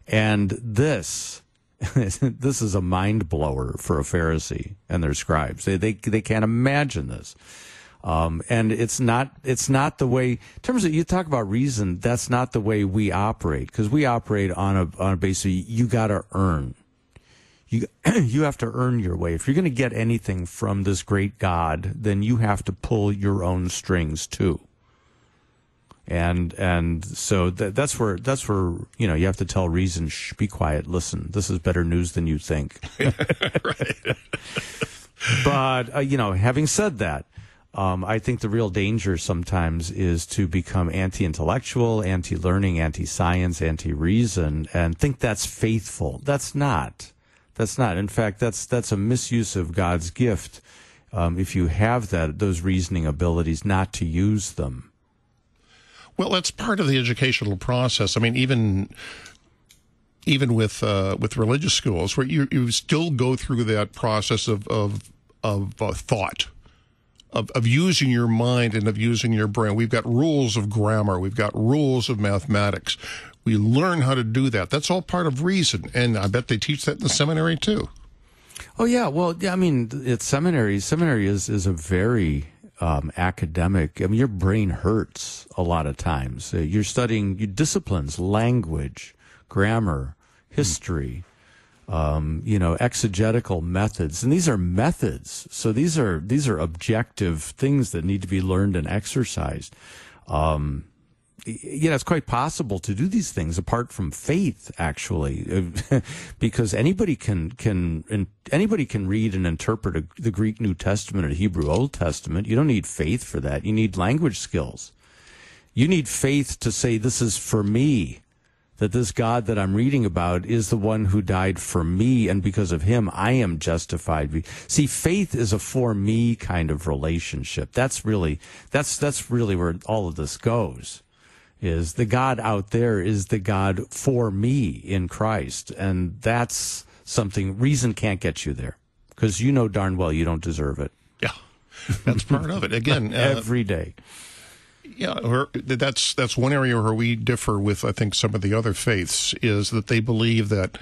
and this this is a mind blower for a Pharisee and their scribes. They they they can't imagine this. Um, and it's not it's not the way in terms of you talk about reason that's not the way we operate because we operate on a on a basis you got to earn you you have to earn your way. If you're going to get anything from this great God, then you have to pull your own strings too. And and so that, that's where that's where you know you have to tell reason, shh, be quiet, listen. This is better news than you think. right. but uh, you know, having said that. Um, I think the real danger sometimes is to become anti-intellectual, anti-learning, anti-science, anti-reason, and think that's faithful. That's not. That's not. In fact, that's that's a misuse of God's gift. Um, if you have that those reasoning abilities, not to use them. Well, that's part of the educational process. I mean, even even with uh, with religious schools, where you you still go through that process of of of uh, thought. Of, of using your mind and of using your brain. We've got rules of grammar. We've got rules of mathematics. We learn how to do that. That's all part of reason. And I bet they teach that in the seminary too. Oh yeah, well, yeah, I mean, it's seminary. Seminary is is a very um, academic. I mean, your brain hurts a lot of times. Uh, you're studying your disciplines, language, grammar, history, um, you know, exegetical methods, and these are methods. So these are these are objective things that need to be learned and exercised. Um, you know, it's quite possible to do these things apart from faith, actually, because anybody can can anybody can read and interpret a, the Greek New Testament or Hebrew Old Testament. You don't need faith for that. You need language skills. You need faith to say, "This is for me." That this God that I'm reading about is the one who died for me, and because of him, I am justified. See, faith is a for me kind of relationship. That's really that's that's really where all of this goes is the God out there is the God for me in Christ. And that's something reason can't get you there because you know darn well you don't deserve it. Yeah. That's part of it. Again, uh, every day. Yeah, that's that's one area where we differ with I think some of the other faiths is that they believe that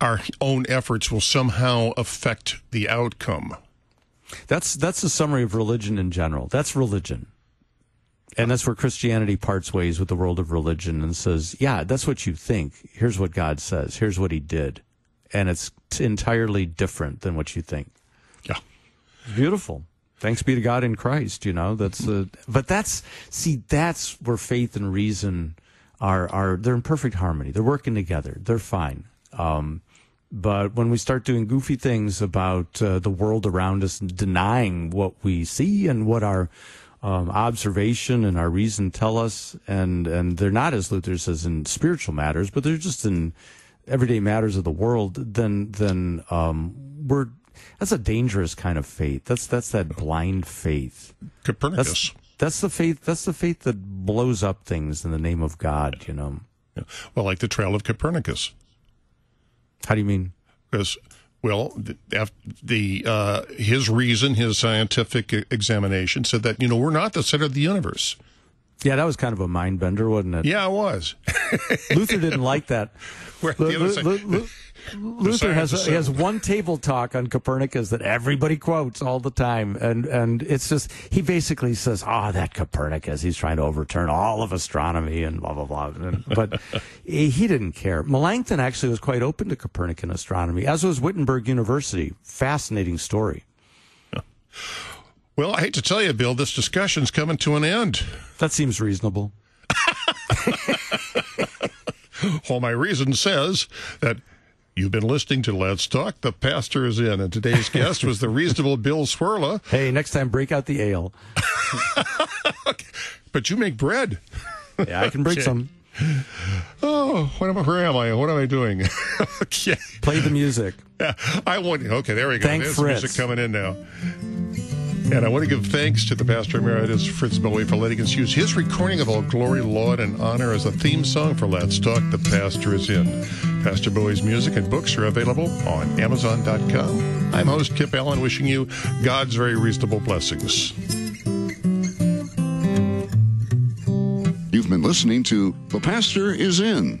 our own efforts will somehow affect the outcome. That's that's a summary of religion in general. That's religion. And that's where Christianity parts ways with the world of religion and says, yeah, that's what you think. Here's what God says. Here's what he did. And it's t- entirely different than what you think. Yeah. Beautiful. Thanks be to God in Christ, you know, that's, but that's, see, that's where faith and reason are, are, they're in perfect harmony. They're working together. They're fine. Um, but when we start doing goofy things about uh, the world around us, denying what we see and what our um, observation and our reason tell us, and and they're not as Luther says in spiritual matters, but they're just in everyday matters of the world. Then then um, we're that's a dangerous kind of faith. That's that's that blind faith. Copernicus. That's, that's the faith. That's the faith that blows up things in the name of God. You know. Yeah. Well, like the Trail of Copernicus. How do you mean? Because well, the, uh, his reason, his scientific examination said that you know we're not the center of the universe. Yeah, that was kind of a mind bender, wasn't it? Yeah, it was. Luther didn't like that. The other side- Luther has he has one table talk on Copernicus that everybody quotes all the time, and and it's just he basically says, "Ah, that Copernicus, he's trying to overturn all of astronomy and blah blah blah." And- but he he didn't care. Melanchthon actually was quite open to Copernican astronomy, as was Wittenberg University. Fascinating story. Well, I hate to tell you, Bill, this discussion's coming to an end. That seems reasonable. Well, my reason says that you've been listening to Let's Talk. The pastor is in, and today's guest was the reasonable Bill Cwirla. Hey, next time break out the ale. But you make bread. Yeah, I can break some. Oh, what am I, where am I? What am I doing? okay. Play the music. Yeah, I want. Okay, there we go. Thank There's Fritz. music coming in now. And I want to give thanks to the pastor emeritus Fritz Baue for letting us use his recording of "All Glory, Laud, and Honor" as a theme song for Let's Talk. The pastor is in. Pastor Baue's music and books are available on Amazon.com. I'm host Kip Allen, wishing you God's very reasonable blessings. You've been listening to The Pastor is In,